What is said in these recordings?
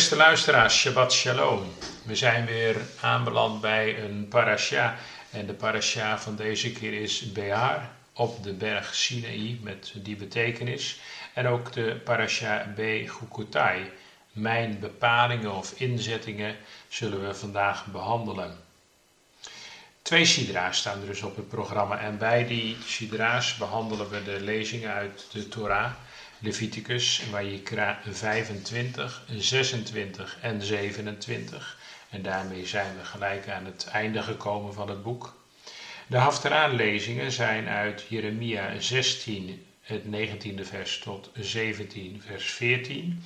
Beste luisteraars, Shabbat Shalom. We zijn weer aanbeland bij een parasha. En de parasha van deze keer is Behar op de berg Sinaï met die betekenis. En ook de parasha Be Chukotai. Mijn bepalingen of inzettingen zullen we vandaag behandelen. Twee sidra's staan dus op het programma. En bij die sidra's behandelen we de lezingen uit de Torah Leviticus, Wajikra 25, 26 en 27. En daarmee zijn we gelijk aan het einde gekomen van het boek. De Haftaraan-lezingen zijn uit Jeremia 16, het 19e vers tot 17, vers 14.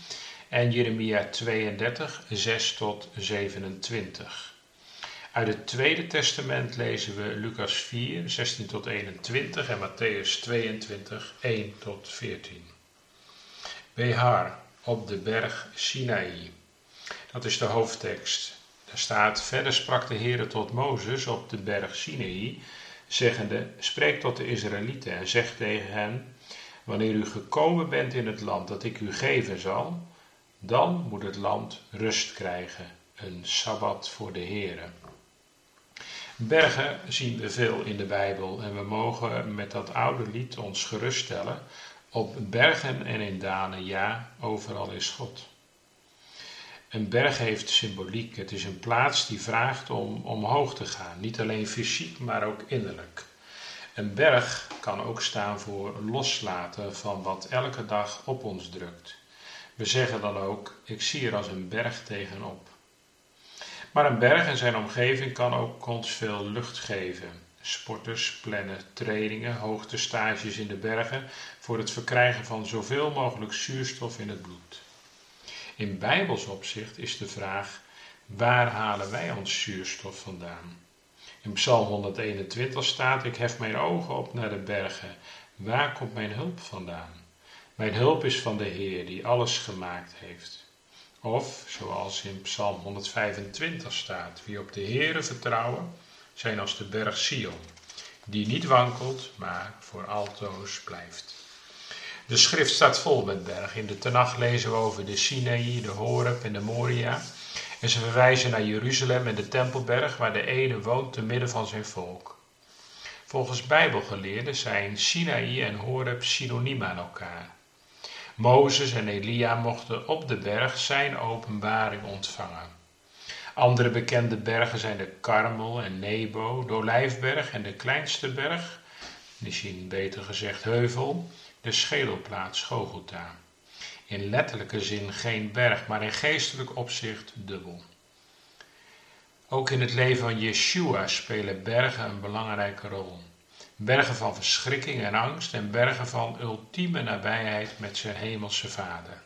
En Jeremia 32, 6 tot 27. Uit het Tweede Testament lezen we Lucas 4, 16 tot 21 en Matthäus 22, 1 tot 14. Behar op de berg Sinaï. Dat is de hoofdtekst. Daar staat: Verder sprak de Heere tot Mozes op de berg Sinaï, zeggende: Spreek tot de Israëlieten en zeg tegen hen: Wanneer u gekomen bent in het land dat ik u geven zal, dan moet het land rust krijgen, een sabbat voor de Heere. Bergen zien we veel in de Bijbel en we mogen met dat oude lied ons geruststellen op bergen en in dalen, ja, overal is God. Een berg heeft symboliek. Het is een plaats die vraagt om omhoog te gaan. Niet alleen fysiek, maar ook innerlijk. Een berg kan ook staan voor loslaten van wat elke dag op ons drukt. We zeggen dan ook: Ik zie er als een berg tegenop. Maar een berg en zijn omgeving kan ook ons veel lucht geven. Sporters plannen trainingen, hoogtestages in de bergen voor het verkrijgen van zoveel mogelijk zuurstof in het bloed. In bijbels opzicht is de vraag: waar halen wij ons zuurstof vandaan? In Psalm 121 staat: Ik hef mijn ogen op naar de bergen. Waar komt mijn hulp vandaan? Mijn hulp is van de Heer die alles gemaakt heeft. Of, zoals in Psalm 125 staat: Wie op de Heere vertrouwen, zijn als de berg Sion, die niet wankelt, maar voor altoos blijft. De schrift staat vol met bergen. In de Tenach lezen we over de Sinaï, de Horeb en de Moria. En ze verwijzen naar Jeruzalem en de Tempelberg, waar de ene woont te midden van zijn volk. Volgens Bijbelgeleerden zijn Sinaï en Horeb synoniem aan elkaar. Mozes en Elia mochten op de berg zijn openbaring ontvangen. Andere bekende bergen zijn de Karmel en Nebo, de Olijfberg en de kleinste berg, misschien beter gezegd heuvel, de schedelplaats Gogota. In letterlijke zin geen berg, maar in geestelijk opzicht dubbel. Ook in het leven van Yeshua spelen bergen een belangrijke rol. Bergen van verschrikking en angst en bergen van ultieme nabijheid met zijn hemelse vader.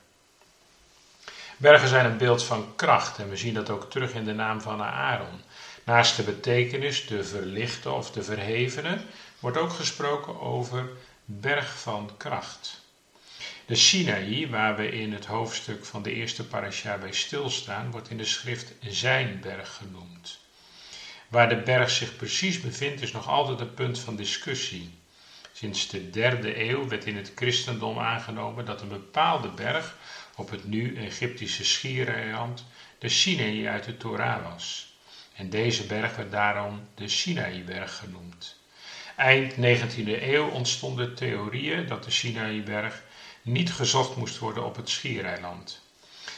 Bergen zijn een beeld van kracht en we zien dat ook terug in de naam van Aaron. Naast de betekenis de verlichte of de verhevene wordt ook gesproken over berg van kracht. De Sinaï, waar we in het hoofdstuk van de eerste parasha bij stilstaan, wordt in de schrift zijn berg genoemd. Waar de berg zich precies bevindt is nog altijd een punt van discussie. Sinds de derde eeuw werd in het christendom aangenomen dat een bepaalde berg op het nu Egyptische schiereiland de Sinaï uit de Torah was. En deze berg werd daarom de Sinaïberg genoemd. Eind 19e eeuw ontstonden theorieën dat de Sinaïberg niet gezocht moest worden op het schiereiland.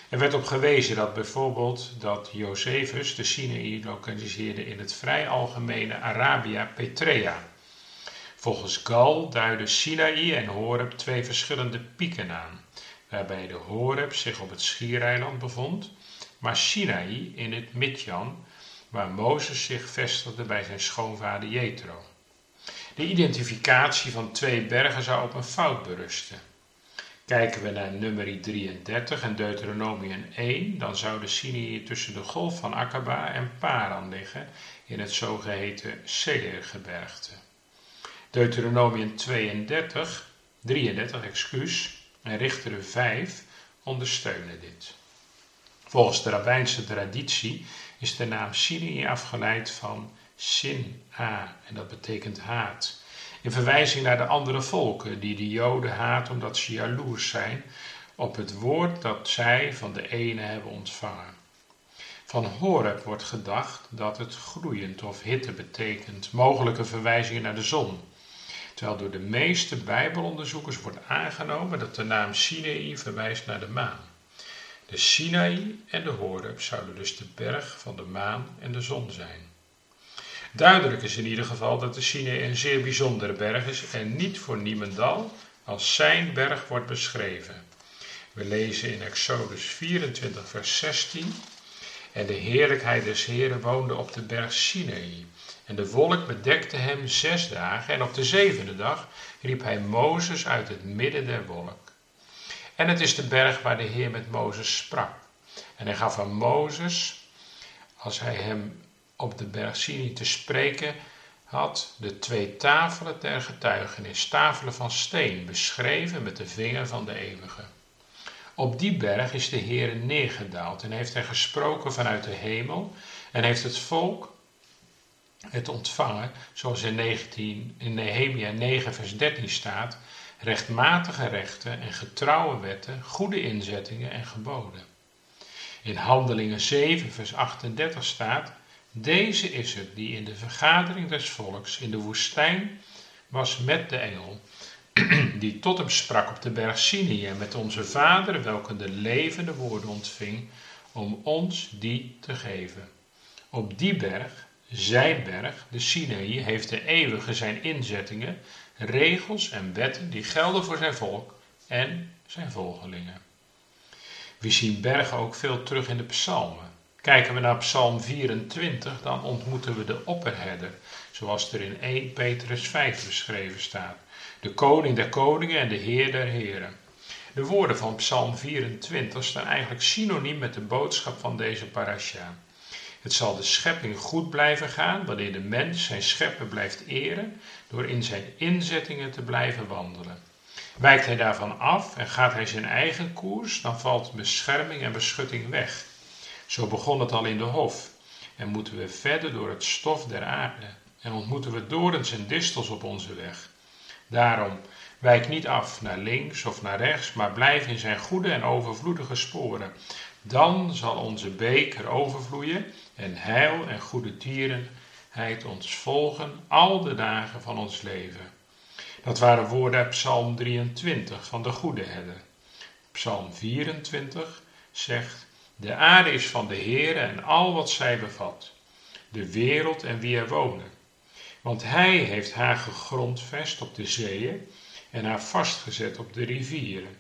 Er werd op gewezen dat bijvoorbeeld dat Josephus de Sinaï lokaliseerde in het vrij algemene Arabia Petrea. Volgens Gal duiden Sinaï en Horeb twee verschillende pieken aan waarbij de Horeb zich op het schiereiland bevond, maar Sinaï in het Midjan, waar Mozes zich vestigde bij zijn schoonvader Jethro. De identificatie van twee bergen zou op een fout berusten. Kijken we naar nummer 33 en Deuteronomium 1, dan zou de Sinai tussen de golf van Akaba en Paran liggen in het zogeheten Seirgebergte. Deuteronomium 32, 33 excuus, en Richteren 5 ondersteunen dit. Volgens de rabbijnse traditie is de naam Sinai afgeleid van Sin-A, en dat betekent haat. In verwijzing naar de andere volken die de Joden haat omdat ze jaloers zijn op het woord dat zij van de ene hebben ontvangen. Van Horeb wordt gedacht dat het groeiend of hitte betekent, mogelijke verwijzingen naar de zon. Terwijl door de meeste Bijbelonderzoekers wordt aangenomen dat de naam Sinaï verwijst naar de maan. De Sinaï en de Horeb zouden dus de berg van de maan en de zon zijn. Duidelijk is in ieder geval dat de Sinaï een zeer bijzondere berg is en niet voor niemendal als zijn berg wordt beschreven. We lezen in Exodus 24, vers 16. En de heerlijkheid des Heren woonde op de berg Sinaï. En de wolk bedekte hem zes dagen. En op de zevende dag riep hij Mozes uit het midden der wolk. En het is de berg waar de Heer met Mozes sprak. En hij gaf aan Mozes, als hij hem op de berg Sinai te spreken had, de twee tafelen ter getuigenis, tafelen van steen, beschreven met de vinger van de eeuwige. Op die berg is de Heer neergedaald en heeft hij gesproken vanuit de hemel en heeft het volk het ontvangen, zoals in, 19, in Nehemia 9 vers 13 staat, rechtmatige rechten en getrouwe wetten, goede inzettingen en geboden. In Handelingen 7 vers 38 staat, deze is het die in de vergadering des volks in de woestijn was met de engel, die tot hem sprak op de berg Sinai en met onze vader, welke de levende woorden ontving, om ons die te geven. Op die berg, zijn berg, de Sinaï, heeft de eeuwige zijn inzettingen, regels en wetten die gelden voor zijn volk en zijn volgelingen. We zien bergen ook veel terug in de psalmen. Kijken we naar Psalm 24, dan ontmoeten we de opperherder, zoals er in 1 Petrus 5 beschreven staat. De koning der koningen en de heer der heren. De woorden van Psalm 24 staan eigenlijk synoniem met de boodschap van deze parasha. Het zal de schepping goed blijven gaan wanneer de mens zijn schepper blijft eren door in zijn inzettingen te blijven wandelen. Wijkt hij daarvan af en gaat hij zijn eigen koers, dan valt bescherming en beschutting weg. Zo begon het al in de hof. En moeten we verder door het stof der aarde. En ontmoeten we dorens en distels op onze weg. Daarom, wijk niet af naar links of naar rechts, maar blijf in zijn goede en overvloedige sporen. Dan zal onze beker overvloeien en heil en goede tierenheid ons volgen al de dagen van ons leven. Dat waren woorden uit Psalm 23 van de goede herder. Psalm 24 zegt: de aarde is van de Heer en al wat zij bevat, de wereld en wie er wonen. Want Hij heeft haar gegrondvest op de zeeën en haar vastgezet op de rivieren.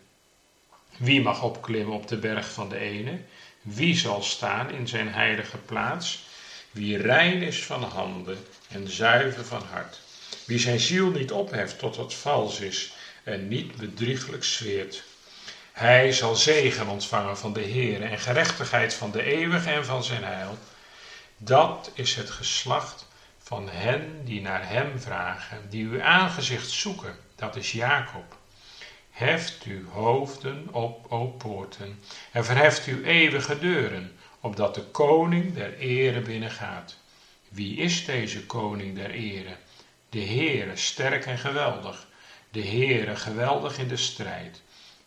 Wie mag opklimmen op de berg van de ene? Wie zal staan in zijn heilige plaats? Wie rein is van handen en zuiver van hart. Wie zijn ziel niet opheft tot wat vals is en niet bedrieglijk zweert. Hij zal zegen ontvangen van de Heer en gerechtigheid van de eeuwige en van zijn heil. Dat is het geslacht van hen die naar hem vragen, die uw aangezicht zoeken. Dat is Jacob. Heft uw hoofden op, o poorten, en verheft uw eeuwige deuren, opdat de koning der ere binnengaat. Wie is deze koning der ere? De Heere, sterk en geweldig. De Heere, geweldig in de strijd.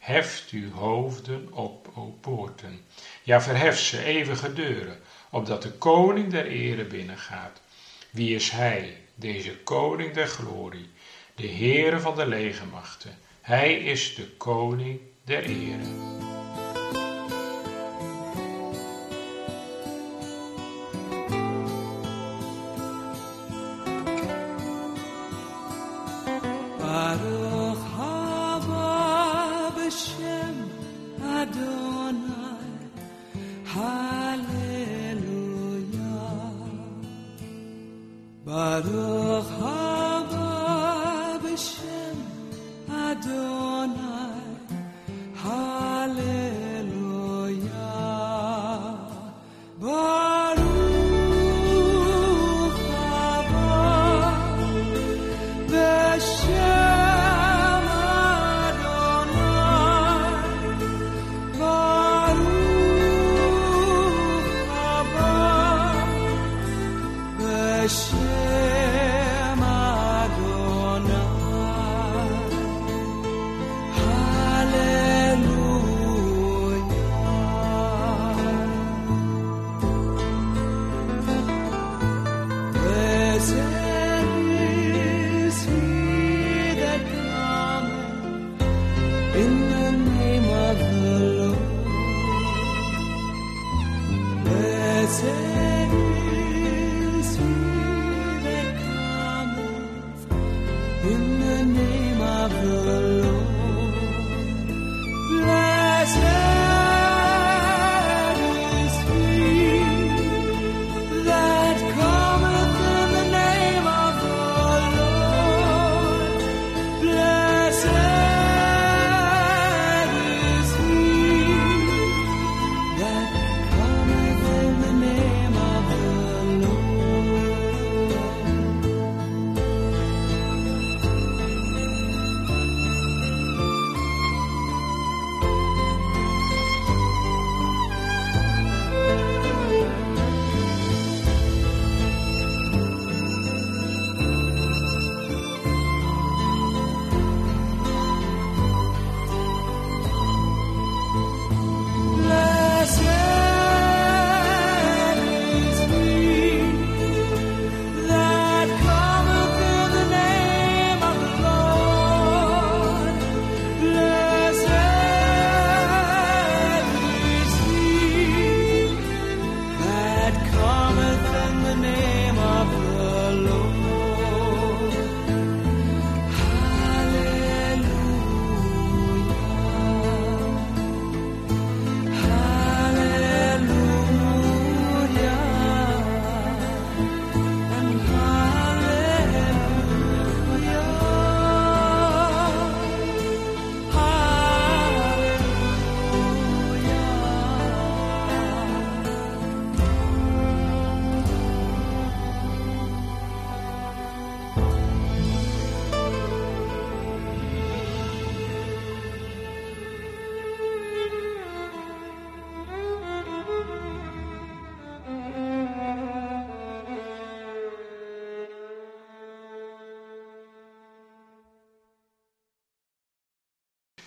Heft uw hoofden op, o poorten. Ja, verhef ze, eeuwige deuren, opdat de koning der ere binnengaat. Wie is hij, deze koning der glorie, de Heere van de legermachten? Hij is de koning der ere.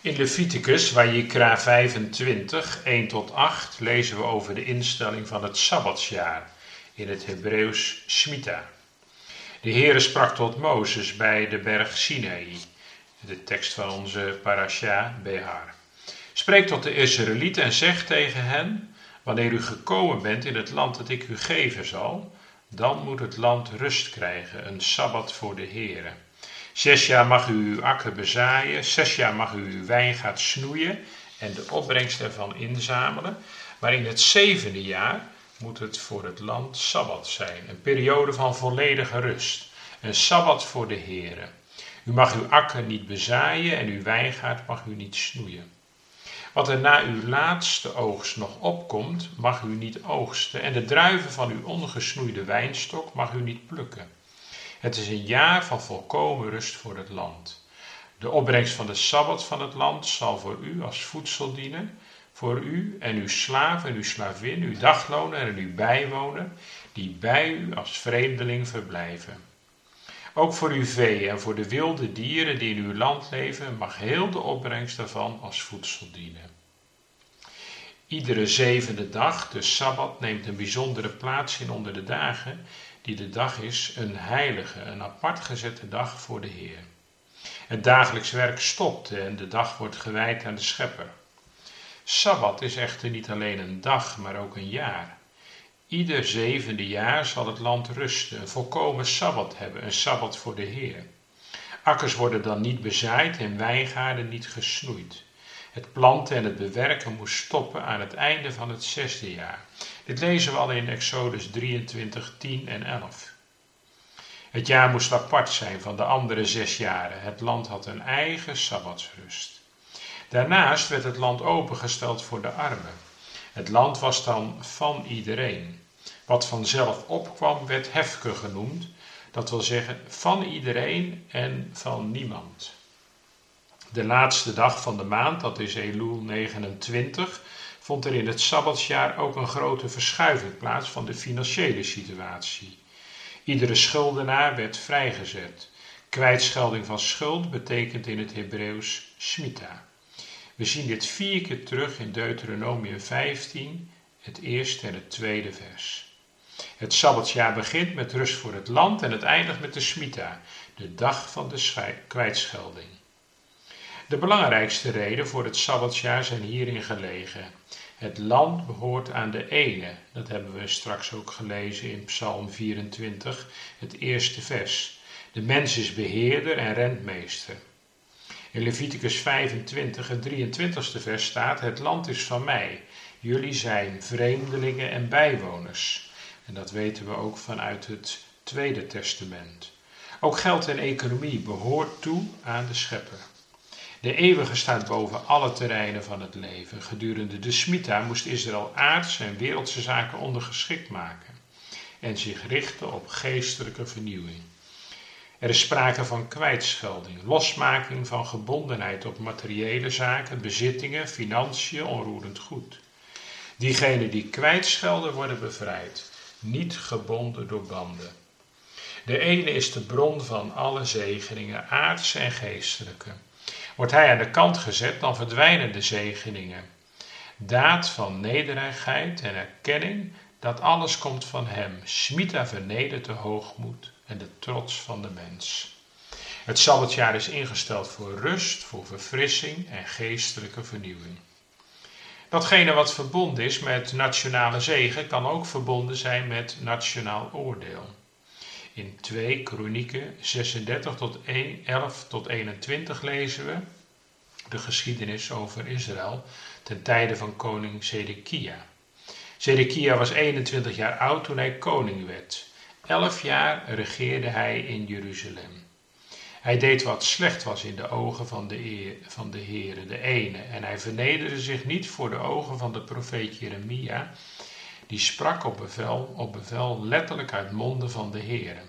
In Leviticus, Wajikra 25, 1 tot 8, lezen we over de instelling van het Sabbatsjaar, in het Hebreeuws Shmita. De Heere sprak tot Mozes bij de berg Sinai, de tekst van onze parasha Behar. Spreek tot de Israëlieten en zeg tegen hen, wanneer u gekomen bent in het land dat ik u geven zal, dan moet het land rust krijgen, een Sabbat voor de Heere. Zes jaar mag u uw akker bezaaien, zes jaar mag u uw wijngaard snoeien en de opbrengst ervan inzamelen. Maar in het zevende jaar moet het voor het land Sabbat zijn, een periode van volledige rust. Een Sabbat voor de Heere. U mag uw akker niet bezaaien en uw wijngaard mag u niet snoeien. Wat er na uw laatste oogst nog opkomt, mag u niet oogsten, en de druiven van uw ongesnoeide wijnstok mag u niet plukken. Het is een jaar van volkomen rust voor het land. De opbrengst van de sabbat van het land zal voor u als voedsel dienen, voor u en uw slaaf en uw slavin, uw dagloner en uw bijwoner, die bij u als vreemdeling verblijven. Ook voor uw vee en voor de wilde dieren die in uw land leven, mag heel de opbrengst daarvan als voedsel dienen. Iedere zevende dag, de sabbat, neemt een bijzondere plaats in onder de dagen die de dag is een heilige, een apart gezette dag voor de Heer. Het dagelijks werk stopt en de dag wordt gewijd aan de Schepper. Sabbat is echter niet alleen een dag, maar ook een jaar. Ieder zevende jaar zal het land rusten, een volkomen Sabbat hebben, een Sabbat voor de Heer. Akkers worden dan niet bezaaid en wijngaarden niet gesnoeid. Het planten en het bewerken moest stoppen aan het einde van het zesde jaar. Dit lezen we al in Exodus 23, 10 en 11. Het jaar moest apart zijn van de andere zes jaren. Het land had een eigen sabbatsrust. Daarnaast werd het land opengesteld voor de armen. Het land was dan van iedereen. Wat vanzelf opkwam werd hefke genoemd, dat wil zeggen van iedereen en van niemand. De laatste dag van de maand, dat is Elul 29, vond er in het Sabbatsjaar ook een grote verschuiving plaats van de financiële situatie. Iedere schuldenaar werd vrijgezet. Kwijtschelding van schuld betekent in het Hebreeuws smita. We zien dit vier keer terug in Deuteronomium 15, het eerste en het tweede vers. Het Sabbatsjaar begint met rust voor het land en het eindigt met de smita, de dag van de kwijtschelding. De belangrijkste reden voor het Sabbatsjaar zijn hierin gelegen. Het land behoort aan de ene. Dat hebben we straks ook gelezen in Psalm 24, het eerste vers. De mens is beheerder en rentmeester. In Leviticus 25, het 23ste vers staat: Het land is van mij. Jullie zijn vreemdelingen en bijwoners. En dat weten we ook vanuit het Tweede Testament. Ook geld en economie behoort toe aan de schepper. De eeuwige staat boven alle terreinen van het leven. Gedurende de Smita moest Israël aardse en wereldse zaken ondergeschikt maken en zich richten op geestelijke vernieuwing. Er is sprake van kwijtschelding, losmaking van gebondenheid op materiële zaken, bezittingen, financiën, onroerend goed. Diegenen die kwijtschelden worden bevrijd, niet gebonden door banden. De ene is de bron van alle zegeningen, aardse en geestelijke. Wordt hij aan de kant gezet, dan verdwijnen de zegeningen. Daad van nederigheid en erkenning dat alles komt van hem. Smita vernedert de hoogmoed en de trots van de mens. Het Sabbatjaar is ingesteld voor rust, voor verfrissing en geestelijke vernieuwing. Datgene wat verbonden is met nationale zegen kan ook verbonden zijn met nationaal oordeel. In 2 Kronieken 36 tot 1, 11 tot 21 lezen we de geschiedenis over Israël ten tijde van koning Zedekia. Zedekia was 21 jaar oud toen hij koning werd. Elf jaar regeerde hij in Jeruzalem. Hij deed wat slecht was in de ogen van de, eer, van de Heere, de ene, en hij vernederde zich niet voor de ogen van de profeet Jeremia, die sprak op bevel, op bevel letterlijk uit monden van de Heere.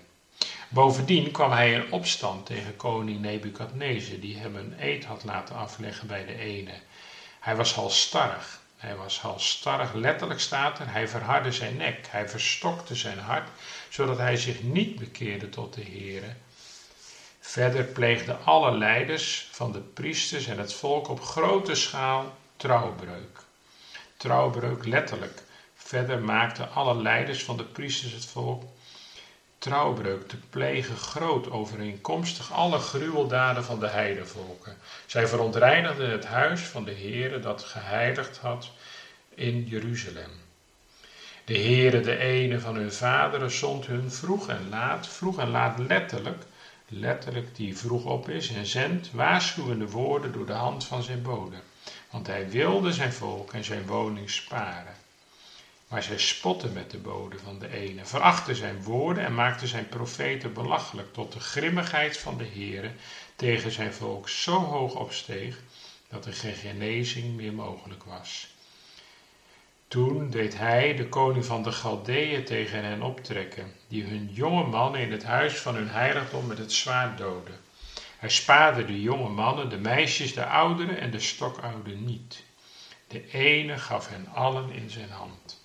Bovendien kwam hij in opstand tegen koning Nebukadnezar, die hem een eed had laten afleggen bij de ene. Hij was halstarrig, hij was halstarrig, letterlijk staat er, hij verhardde zijn nek, hij verstokte zijn hart, zodat hij zich niet bekeerde tot de Heere. Verder pleegden alle leiders van de priesters en het volk op grote schaal trouwbreuk. Trouwbreuk letterlijk. Verder maakten alle leiders van de priesters het volk trouwbreuk te plegen groot overeenkomstig alle gruweldaden van de heidevolken. Zij verontreinigden het huis van de Heere dat geheiligd had in Jeruzalem. De Heere, de ene van hun vaderen, zond hun vroeg en laat, vroeg en laat letterlijk, letterlijk die vroeg op is en zendt waarschuwende woorden door de hand van zijn bode. Want hij wilde zijn volk en zijn woning sparen. Maar zij spotten met de bode van de ene, verachten zijn woorden en maakten zijn profeten belachelijk, tot de grimmigheid van de Heere tegen zijn volk zo hoog opsteeg, dat er geen genezing meer mogelijk was. Toen deed hij, de koning van de Galdeeën, tegen hen optrekken, die hun jonge mannen in het huis van hun heiligdom met het zwaard doden. Hij spaarde de jonge mannen, de meisjes, de ouderen en de stokouden niet. De ene gaf hen allen in zijn hand.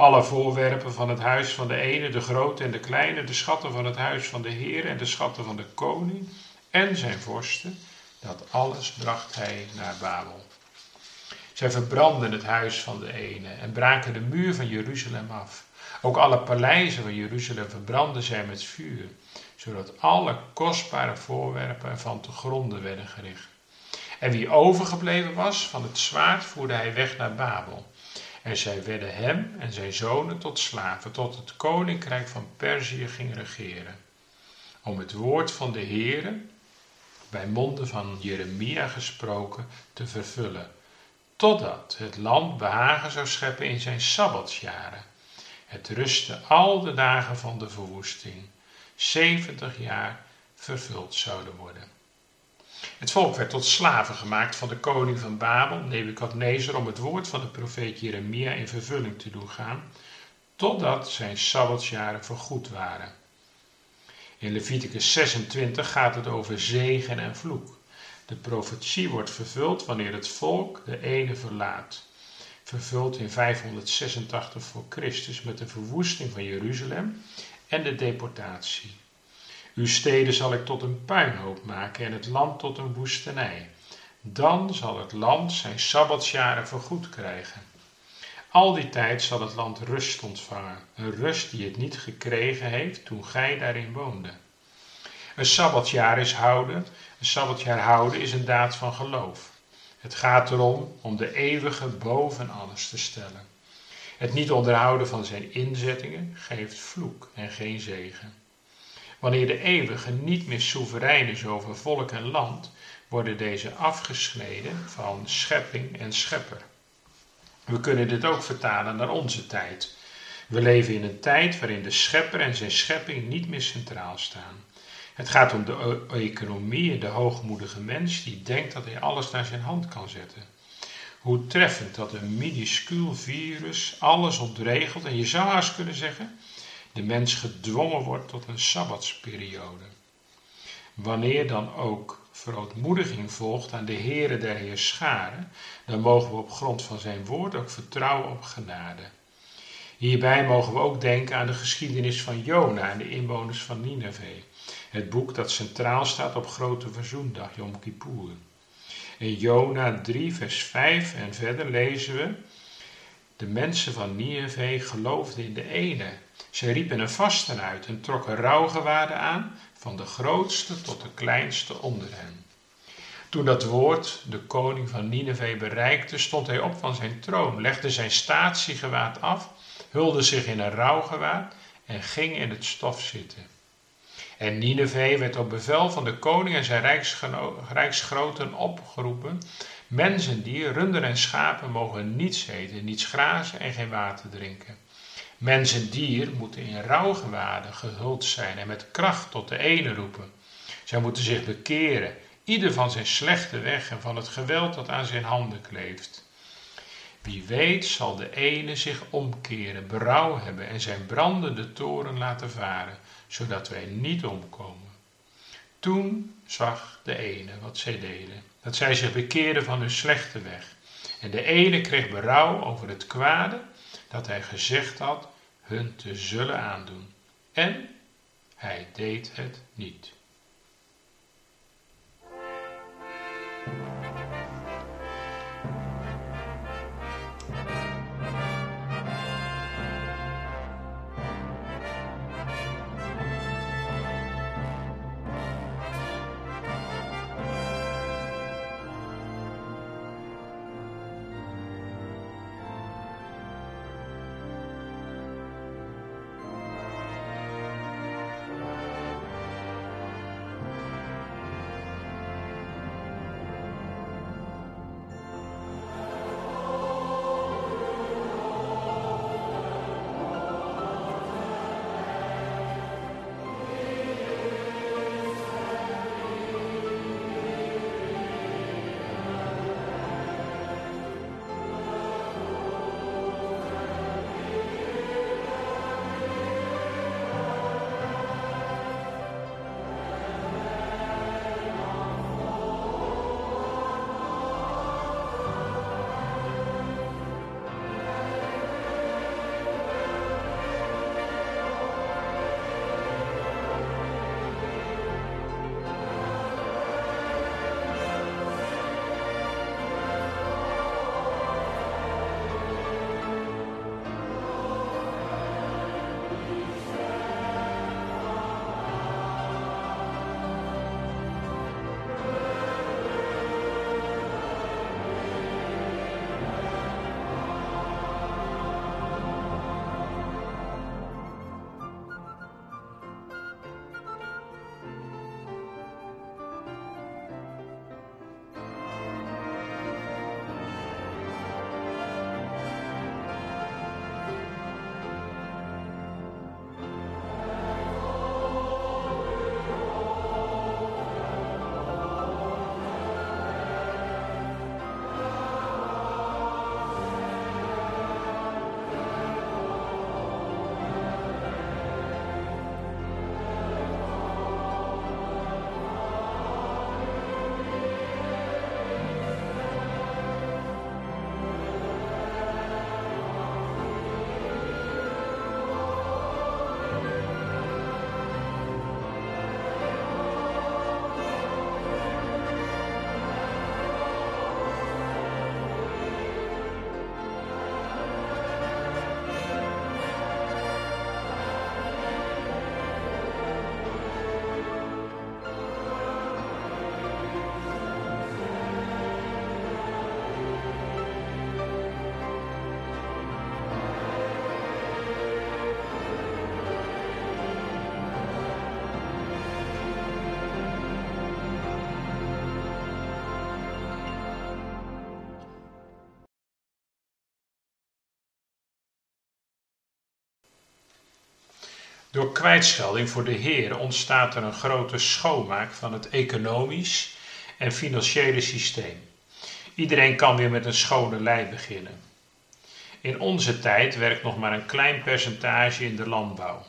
Alle voorwerpen van het huis van de ene, de grote en de kleine, de schatten van het huis van de Heer en de schatten van de koning en zijn vorsten, dat alles bracht hij naar Babel. Zij verbrandden het huis van de ene en braken de muur van Jeruzalem af. Ook alle paleizen van Jeruzalem verbrandden zij met vuur, zodat alle kostbare voorwerpen ervan te gronden werden gericht. En wie overgebleven was van het zwaard voerde hij weg naar Babel. En zij werden hem en zijn zonen tot slaven, tot het koninkrijk van Perzië ging regeren. Om het woord van de Heere, bij monden van Jeremia gesproken, te vervullen. Totdat het land behagen zou scheppen in zijn sabbatsjaren. Het rustte al de dagen van de verwoesting, zeventig jaar vervuld zouden worden. Het volk werd tot slaven gemaakt van de koning van Babel, Nebukadnezar, om het woord van de profeet Jeremia in vervulling te doen gaan, totdat zijn sabbatsjaren vergoed waren. In Leviticus 26 gaat het over zegen en vloek. De profetie wordt vervuld wanneer het volk de ene verlaat. Vervuld in 586 voor Christus met de verwoesting van Jeruzalem en de deportatie. Uw steden zal ik tot een puinhoop maken en het land tot een woestenij. Dan zal het land zijn sabbatsjaren vergoed krijgen. Al die tijd zal het land rust ontvangen, een rust die het niet gekregen heeft toen gij daarin woonde. Een sabbatsjaar is houden, een sabbatsjaar houden is een daad van geloof. Het gaat erom om de eeuwige boven alles te stellen. Het niet onderhouden van zijn inzettingen geeft vloek en geen zegen. Wanneer de eeuwige niet meer soeverein is over volk en land, worden deze afgesneden van schepping en schepper. We kunnen dit ook vertalen naar onze tijd. We leven in een tijd waarin de schepper en zijn schepping niet meer centraal staan. Het gaat om de economie en de hoogmoedige mens die denkt dat hij alles naar zijn hand kan zetten. Hoe treffend dat een minuscuul virus alles ontregelt en je zou haast kunnen zeggen, de mens gedwongen wordt tot een sabbatsperiode. Wanneer dan ook verootmoediging volgt aan de Heere der Heerscharen, dan mogen we op grond van zijn woord ook vertrouwen op genade. Hierbij mogen we ook denken aan de geschiedenis van Jona en de inwoners van Nineveh. Het boek dat centraal staat op Grote Verzoendag, Yom Kippur. In Jona 3, vers 5 en verder lezen we: De mensen van Nineveh geloofden in de ene. Zij riepen een vasten uit en trokken rouwgewaarden aan, van de grootste tot de kleinste onder hen. Toen dat woord de koning van Nineveh bereikte, stond hij op van zijn troon, legde zijn statiegewaad af, hulde zich in een rouwgewaad en ging in het stof zitten. En Nineveh werd op bevel van de koning en zijn rijksgroten opgeroepen. Mensen, dier, runder en schapen mogen niets eten, niets grazen en geen water drinken. Mens en dier moeten in rouwgewaden gehuld zijn en met kracht tot de ene roepen. Zij moeten zich bekeren, ieder van zijn slechte weg en van het geweld dat aan zijn handen kleeft. Wie weet zal de ene zich omkeren, berouw hebben en zijn brandende toren laten varen, zodat wij niet omkomen. Toen zag de ene wat zij deden, dat zij zich bekeerden van hun slechte weg. En de ene kreeg berouw over het kwade dat hij gezegd had hun te zullen aandoen. En hij deed het niet. Door kwijtschelding voor de Heer ontstaat er een grote schoonmaak van het economisch en financiële systeem. Iedereen kan weer met een schone lei beginnen. In onze tijd werkt nog maar een klein percentage in de landbouw.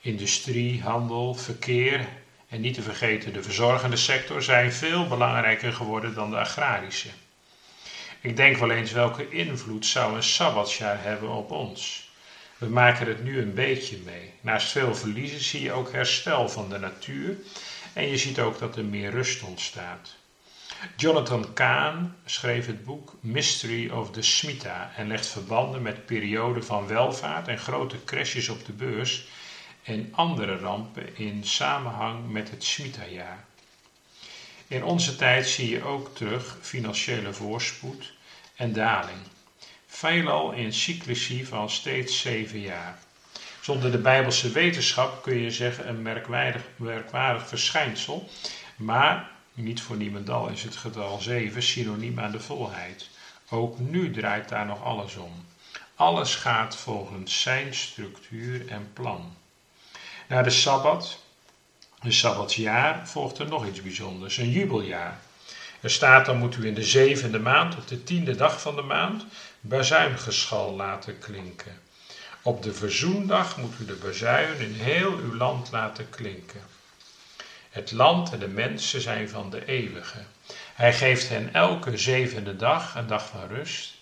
Industrie, handel, verkeer en niet te vergeten de verzorgende sector zijn veel belangrijker geworden dan de agrarische. Ik denk wel eens welke invloed zou een sabbatsjaar hebben op ons. We maken het nu een beetje mee. Naast veel verliezen zie je ook herstel van de natuur en je ziet ook dat er meer rust ontstaat. Jonathan Kahn schreef het boek Mystery of the Smita en legt verbanden met perioden van welvaart en grote crashes op de beurs en andere rampen in samenhang met het Smita-jaar. In onze tijd zie je ook terug financiële voorspoed en daling, veelal in cyclici van steeds zeven jaar. Zonder de Bijbelse wetenschap kun je zeggen een merkwaardig, verschijnsel, maar niet voor niemendal is het getal 7 synoniem aan de volheid. Ook nu draait daar nog alles om. Alles gaat volgens zijn structuur en plan. Na de Sabbat, de Sabbatsjaar, volgt er nog iets bijzonders, een jubeljaar. Er staat dan moet u in de zevende maand, op de tiende dag van de maand, bazuingeschal laten klinken. Op de verzoendag moet u de bazuin in heel uw land laten klinken. Het land en de mensen zijn van de eeuwige. Hij geeft hen elke zevende dag een dag van rust.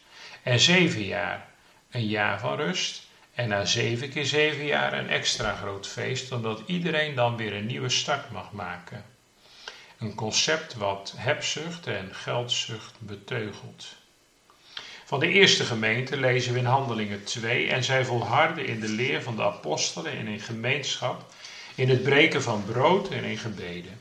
En zeven jaar een jaar van rust. En na zeven keer zeven jaar een extra groot feest, omdat iedereen dan weer een nieuwe start mag maken. Een concept wat hebzucht en geldzucht beteugelt. Van de eerste gemeente lezen we in Handelingen 2 en zij volharden in de leer van de apostelen en in gemeenschap in het breken van brood en in gebeden.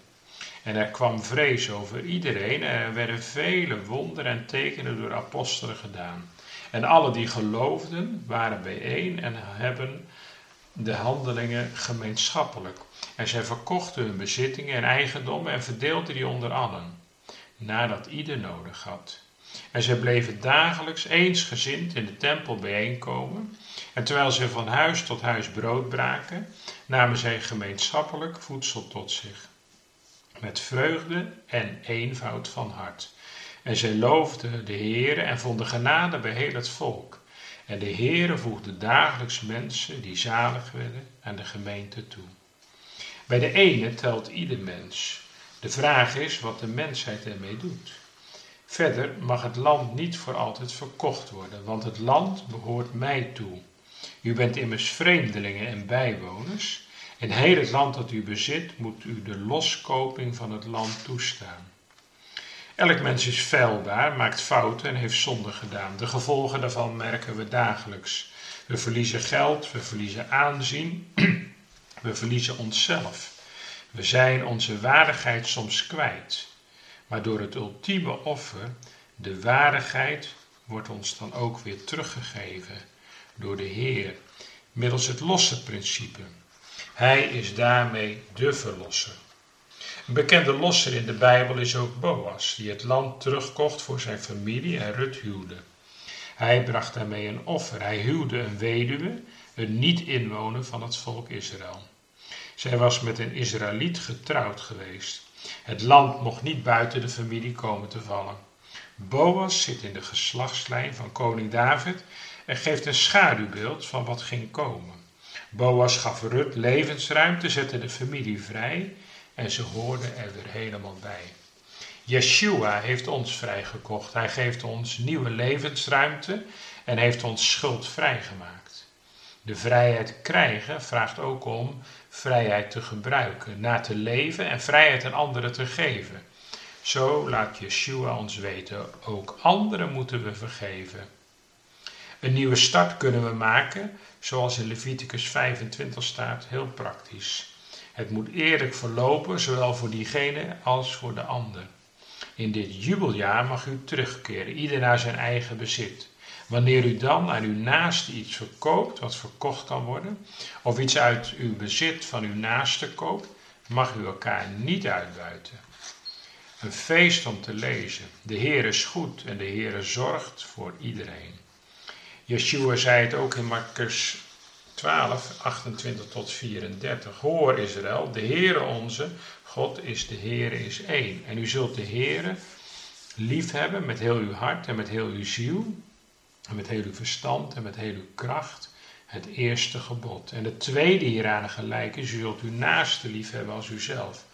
En er kwam vrees over iedereen en er werden vele wonderen en tekenen door apostelen gedaan. En alle die geloofden waren bijeen en hebben de handelingen gemeenschappelijk. En zij verkochten hun bezittingen en eigendommen en verdeelden die onder allen, nadat ieder nodig had. En zij bleven dagelijks eensgezind in de tempel bijeenkomen. En terwijl ze van huis tot huis brood braken, namen zij gemeenschappelijk voedsel tot zich. Met vreugde en eenvoud van hart. En zij loofden de Heere en vonden genade bij heel het volk. En de Heere voegde dagelijks mensen die zalig werden aan de gemeente toe. Bij de ene telt ieder mens. De vraag is wat de mensheid ermee doet. Verder mag het land niet voor altijd verkocht worden, want het land behoort mij toe. U bent immers vreemdelingen en bijwoners. In heel het land dat u bezit moet u de loskoping van het land toestaan. Elk mens is feilbaar, maakt fouten en heeft zonde gedaan. De gevolgen daarvan merken we dagelijks. We verliezen geld, we verliezen aanzien, we verliezen onszelf. We zijn onze waardigheid soms kwijt. Maar door het ultieme offer, de waardigheid, wordt ons dan ook weer teruggegeven door de Heer, middels het losse principe. Hij is daarmee de verlosser. Een bekende losser in de Bijbel is ook Boas, die het land terugkocht voor zijn familie en Rut huwde. Hij bracht daarmee een offer. Hij huwde een weduwe, een niet-inwoner van het volk Israël. Zij was met een Israëliet getrouwd geweest. Het land mocht niet buiten de familie komen te vallen. Boas zit in de geslachtslijn van koning David en geeft een schaduwbeeld van wat ging komen. Boas gaf Rut levensruimte, zette de familie vrij en ze hoorden er weer helemaal bij. Yeshua heeft ons vrijgekocht. Hij geeft ons nieuwe levensruimte en heeft ons schuld vrijgemaakt. De vrijheid krijgen vraagt ook om vrijheid te gebruiken, na te leven en vrijheid aan anderen te geven. Zo laat Yeshua ons weten, ook anderen moeten we vergeven. Een nieuwe start kunnen we maken, zoals in Leviticus 25 staat, heel praktisch. Het moet eerlijk verlopen, zowel voor diegene als voor de ander. In dit jubeljaar mag u terugkeren, ieder naar zijn eigen bezit. Wanneer u dan aan uw naaste iets verkoopt wat verkocht kan worden, of iets uit uw bezit van uw naaste koopt, mag u elkaar niet uitbuiten. Een feest om te lezen. De Heer is goed en de Heer zorgt voor iedereen. Yeshua zei het ook in Marcus 12, 28 tot 34. Hoor Israël, de Heere onze, God is de Heere is één. En u zult de Heere liefhebben met heel uw hart en met heel uw ziel, en met heel uw verstand en met heel uw kracht. Het eerste gebod. En het tweede hieraan gelijk is, u zult uw naaste liefhebben als uzelf.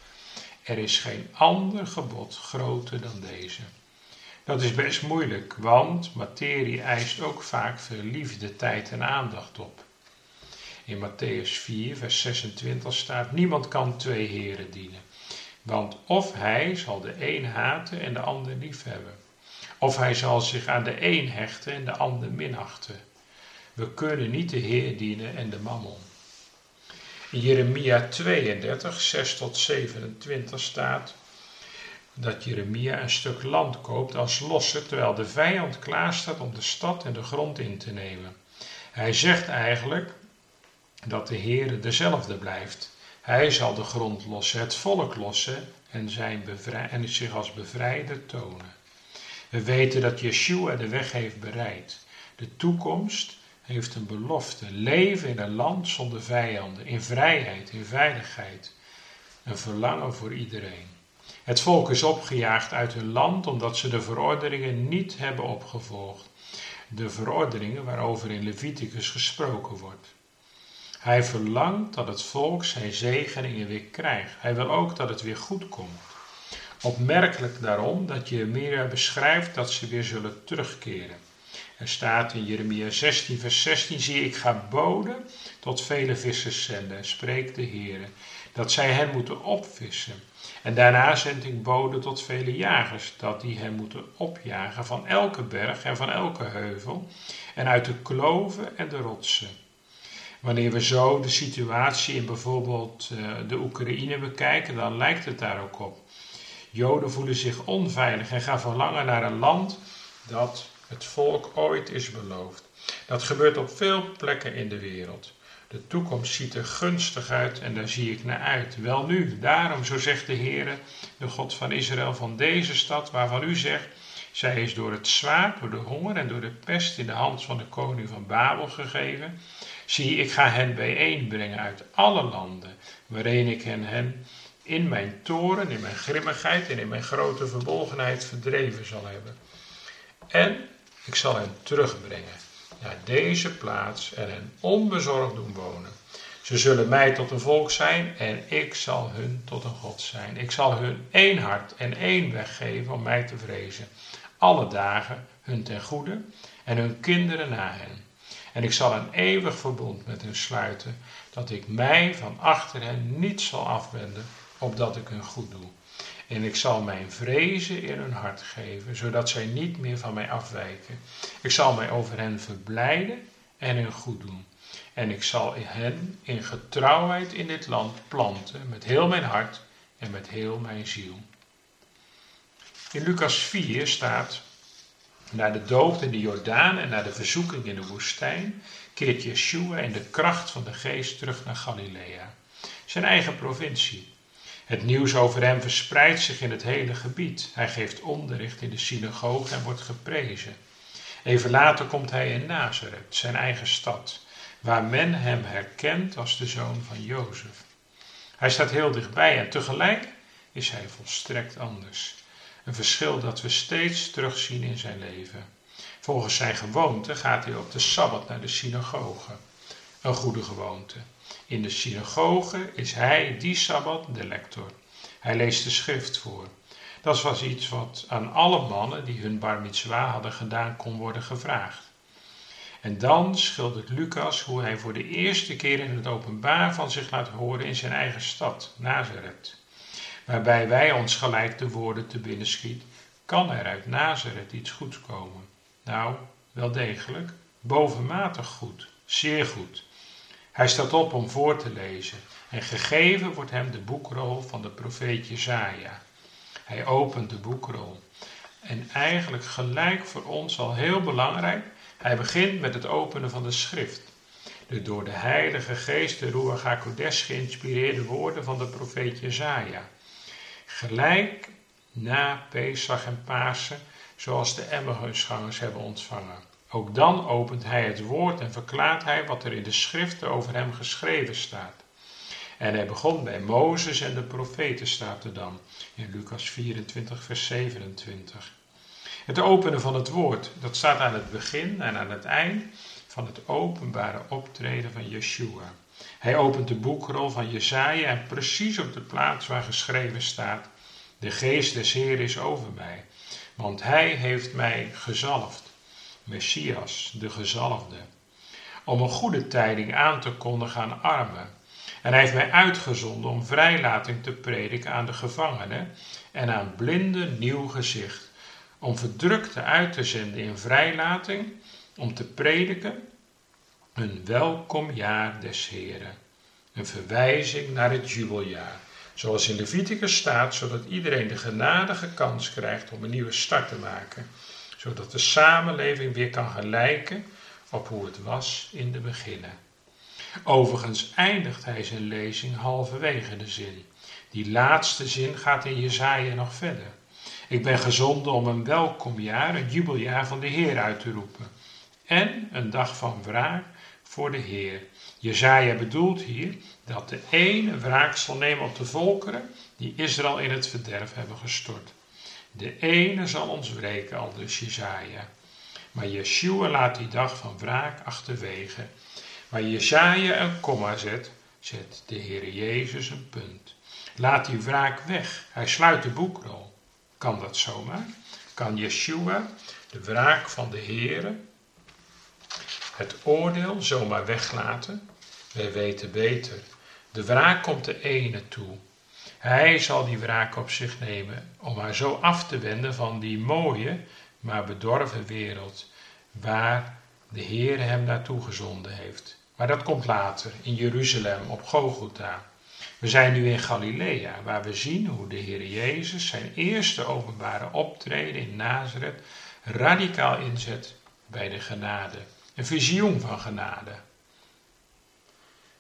Er is geen ander gebod groter dan deze. Dat is best moeilijk, want materie eist ook vaak veel liefde, tijd en aandacht op. In Matthäus 4, vers 26 staat: Niemand kan twee heren dienen. Want of hij zal de een haten en de ander liefhebben, of hij zal zich aan de een hechten en de ander minachten. We kunnen niet de Heer dienen en de mammon. In Jeremia 32, 6 tot 27 staat dat Jeremia een stuk land koopt als losse, terwijl de vijand klaar staat om de stad en de grond in te nemen. Hij zegt eigenlijk dat de Heer dezelfde blijft. Hij zal de grond lossen, het volk lossen en, zijn en zich als bevrijder tonen. We weten dat Yeshua de weg heeft bereid. De toekomst heeft een belofte. Leven in een land zonder vijanden, in vrijheid, in veiligheid. Een verlangen voor iedereen. Het volk is opgejaagd uit hun land omdat ze de verordeningen niet hebben opgevolgd. De verordeningen waarover in Leviticus gesproken wordt. Hij verlangt dat het volk zijn zegeningen weer krijgt. Hij wil ook dat het weer goed komt. Opmerkelijk daarom dat Jeremia beschrijft dat ze weer zullen terugkeren. Er staat in Jeremia 16, vers 16: Zie, ik ga boden tot vele vissers zenden, spreekt de Heer, dat zij hen moeten opvissen. En daarna zend ik boden tot vele jagers, dat die hen moeten opjagen van elke berg en van elke heuvel, en uit de kloven en de rotsen. Wanneer we zo de situatie in bijvoorbeeld eh, de Oekraïne bekijken, dan lijkt het daar ook op. Joden voelen zich onveilig en gaan verlangen naar een land dat het volk ooit is beloofd. Dat gebeurt op veel plekken in de wereld. De toekomst ziet er gunstig uit en daar zie ik naar uit. Wel nu, daarom, zo zegt de Heere, de God van Israël, van deze stad, waarvan u zegt, zij is door het zwaard, door de honger en door de pest in de hand van de koning van Babel gegeven. Zie, ik ga hen bijeenbrengen uit alle landen, waarin ik hen, hen in mijn toren, in mijn grimmigheid en in mijn grote verbolgenheid verdreven zal hebben. En ik zal hen terugbrengen naar deze plaats en hen onbezorgd doen wonen. Ze zullen mij tot een volk zijn en ik zal hun tot een God zijn. Ik zal hun één hart en één weg geven om mij te vrezen. Alle dagen hun ten goede en hun kinderen na hen. En ik zal een eeuwig verbond met hen sluiten, dat ik mij van achter hen niet zal afwenden, opdat ik hun goed doe. En ik zal mijn vrezen in hun hart geven, zodat zij niet meer van mij afwijken. Ik zal mij over hen verblijden en hun goed doen. En ik zal hen in getrouwheid in dit land planten, met heel mijn hart en met heel mijn ziel. In Lucas 4 staat, na de dood in de Jordaan en na de verzoeking in de woestijn, keert Yeshua in de kracht van de geest terug naar Galilea, zijn eigen provincie. Het nieuws over hem verspreidt zich in het hele gebied. Hij geeft onderricht in de synagoge en wordt geprezen. Even later komt hij in Nazareth, zijn eigen stad, waar men hem herkent als de zoon van Jozef. Hij staat heel dichtbij en tegelijk is hij volstrekt anders. Een verschil dat we steeds terugzien in zijn leven. Volgens zijn gewoonte gaat hij op de Sabbat naar de synagoge. Een goede gewoonte. In de synagoge is hij die Sabbat de lector. Hij leest de schrift voor. Dat was iets wat aan alle mannen die hun bar mitzwa hadden gedaan kon worden gevraagd. En dan schildert Lucas hoe hij voor de eerste keer in het openbaar van zich laat horen in zijn eigen stad, Nazareth. Waarbij wij ons gelijk de woorden te binnen schiet, kan er uit Nazareth iets goeds komen? Nou, wel degelijk, bovenmatig goed, zeer goed. Hij staat op om voor te lezen en gegeven wordt hem de boekrol van de profeet Jezaja. Hij opent de boekrol. En eigenlijk gelijk voor ons al heel belangrijk, hij begint met het openen van de schrift. De door de Heilige Geest, de Ruach HaKodesh, geïnspireerde woorden van de profeet Jezaja. Gelijk na Pesach en Pasen, zoals de Emmausgangers hebben ontvangen. Ook dan opent hij het woord en verklaart hij wat er in de schriften over hem geschreven staat. En hij begon bij Mozes en de profeten, staat er dan in Lucas 24, vers 27. Het openen van het woord, dat staat aan het begin en aan het eind van het openbare optreden van Yeshua. Hij opent de boekrol van Jesaja en precies op de plaats waar geschreven staat: De geest des Heer is over mij, want hij heeft mij gezalfd. Messias, de gezalfde, om een goede tijding aan te kondigen aan armen. En hij heeft mij uitgezonden om vrijlating te prediken aan de gevangenen en aan blinden nieuw gezicht, om verdrukte uit te zenden in vrijlating, om te prediken een welkom jaar des Heren. Een verwijzing naar het jubeljaar. Zoals in Leviticus staat, zodat iedereen de genadige kans krijgt om een nieuwe start te maken. Zodat de samenleving weer kan gelijken op hoe het was in de beginnen. Overigens eindigt hij zijn lezing halverwege de zin. Die laatste zin gaat in Jezaja nog verder. Ik ben gezonden om een welkomjaar, een jubeljaar van de Heer uit te roepen. En een dag van wraak voor de Heer. Jezaja bedoelt hier dat de ene wraak zal nemen op de volkeren die Israël in het verderf hebben gestort. De ene zal ons wreken, al dus Jezaja. Maar Yeshua laat die dag van wraak achterwege. Waar Jezaja een komma zet, zet de Heer Jezus een punt. Laat die wraak weg. Hij sluit de boekrol. Kan dat zomaar? Kan Yeshua de wraak van de Heere het oordeel zomaar weglaten? Wij weten beter. De wraak komt de ene toe. Hij zal die wraak op zich nemen om haar zo af te wenden van die mooie, maar bedorven wereld waar de Heer hem naartoe gezonden heeft. Maar dat komt later in Jeruzalem op Golgotha. We zijn nu in Galilea, waar we zien hoe de Heer Jezus zijn eerste openbare optreden in Nazareth radicaal inzet bij de genade. Een visioen van genade.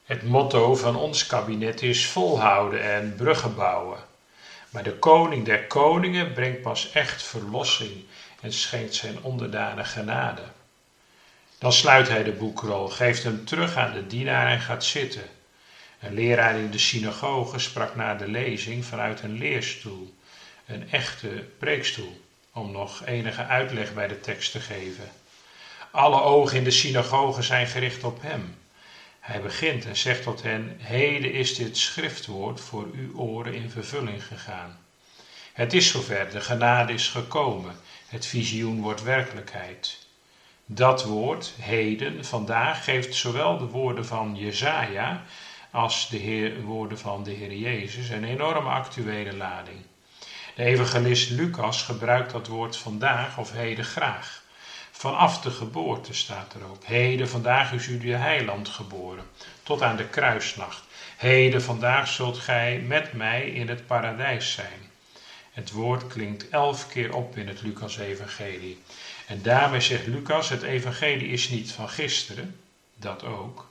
Het motto van ons kabinet is volhouden en bruggen bouwen. Maar de koning der koningen brengt pas echt verlossing en schenkt zijn onderdanen genade. Dan sluit hij de boekrol, geeft hem terug aan de dienaar en gaat zitten. Een leraar in de synagoge sprak na de lezing vanuit een leerstoel, een echte preekstoel, om nog enige uitleg bij de tekst te geven. Alle ogen in de synagoge zijn gericht op hem. Hij begint en zegt tot hen: Heden is dit schriftwoord voor uw oren in vervulling gegaan. Het is zover, de genade is gekomen, het visioen wordt werkelijkheid. Dat woord, heden, vandaag, geeft zowel de woorden van Jezaja als de woorden van de Heer Jezus een enorme actuele lading. De evangelist Lucas gebruikt dat woord vandaag of heden graag. Vanaf de geboorte staat er ook. Heden, vandaag is u de heiland geboren, tot aan de kruisnacht. Heden, vandaag zult gij met mij in het paradijs zijn. Het woord klinkt elf keer op in het Lucas-evangelie. En daarmee zegt Lucas, het evangelie is niet van gisteren, dat ook.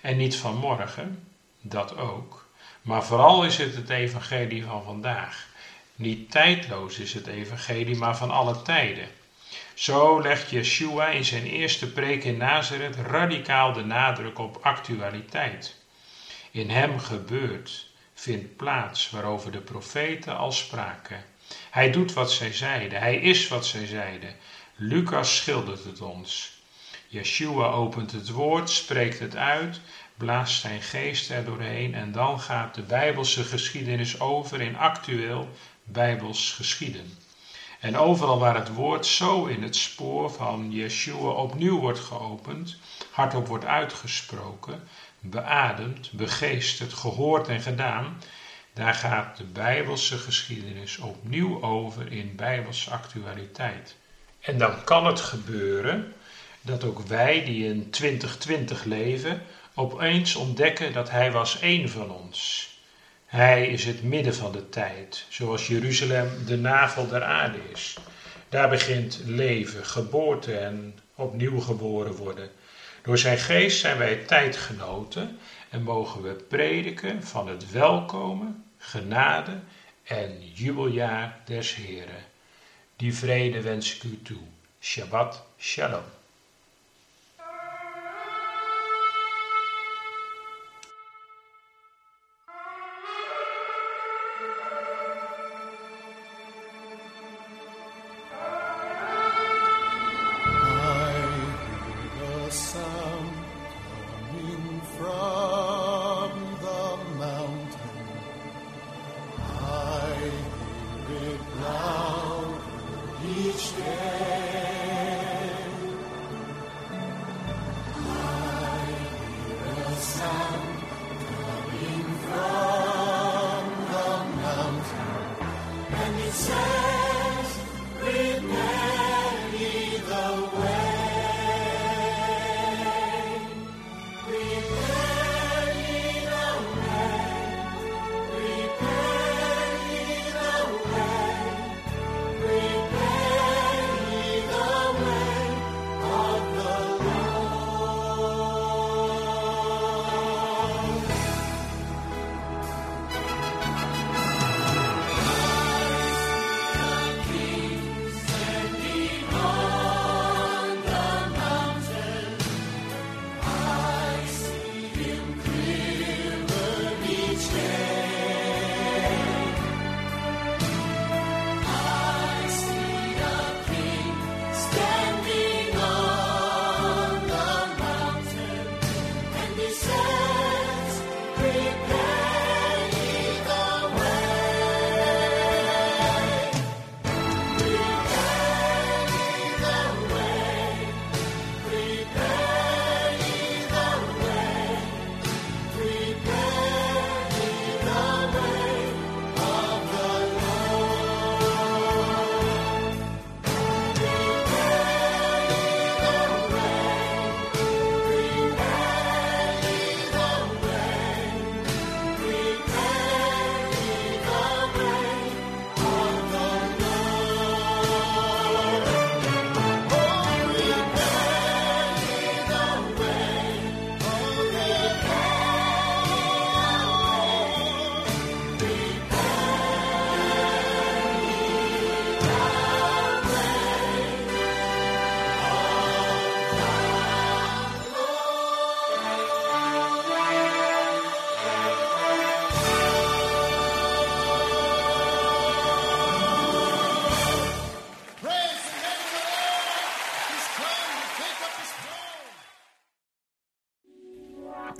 En niet van morgen, dat ook. Maar vooral is het het evangelie van vandaag. Niet tijdloos is het evangelie, maar van alle tijden. Zo legt Yeshua in zijn eerste preek in Nazareth radicaal de nadruk op actualiteit. In hem gebeurt, vindt plaats waarover de profeten al spraken. Hij doet wat zij zeiden, hij is wat zij zeiden. Lucas schildert het ons. Yeshua opent het woord, spreekt het uit, blaast zijn geest er doorheen en dan gaat de Bijbelse geschiedenis over in actueel Bijbels geschieden. En overal waar het woord zo in het spoor van Yeshua opnieuw wordt geopend, hardop wordt uitgesproken, beademd, begeesterd, gehoord en gedaan, daar gaat de Bijbelse geschiedenis opnieuw over in Bijbelse actualiteit. En dan kan het gebeuren dat ook wij die in 2020 leven, opeens ontdekken dat Hij was één van ons. Hij is het midden van de tijd, zoals Jeruzalem de navel der aarde is. Daar begint leven, geboorte en opnieuw geboren worden. Door zijn geest zijn wij tijdgenoten en mogen we prediken van het welkomen, genade en jubeljaar des Heren. Die vrede wens ik u toe. Shabbat Shalom. inside.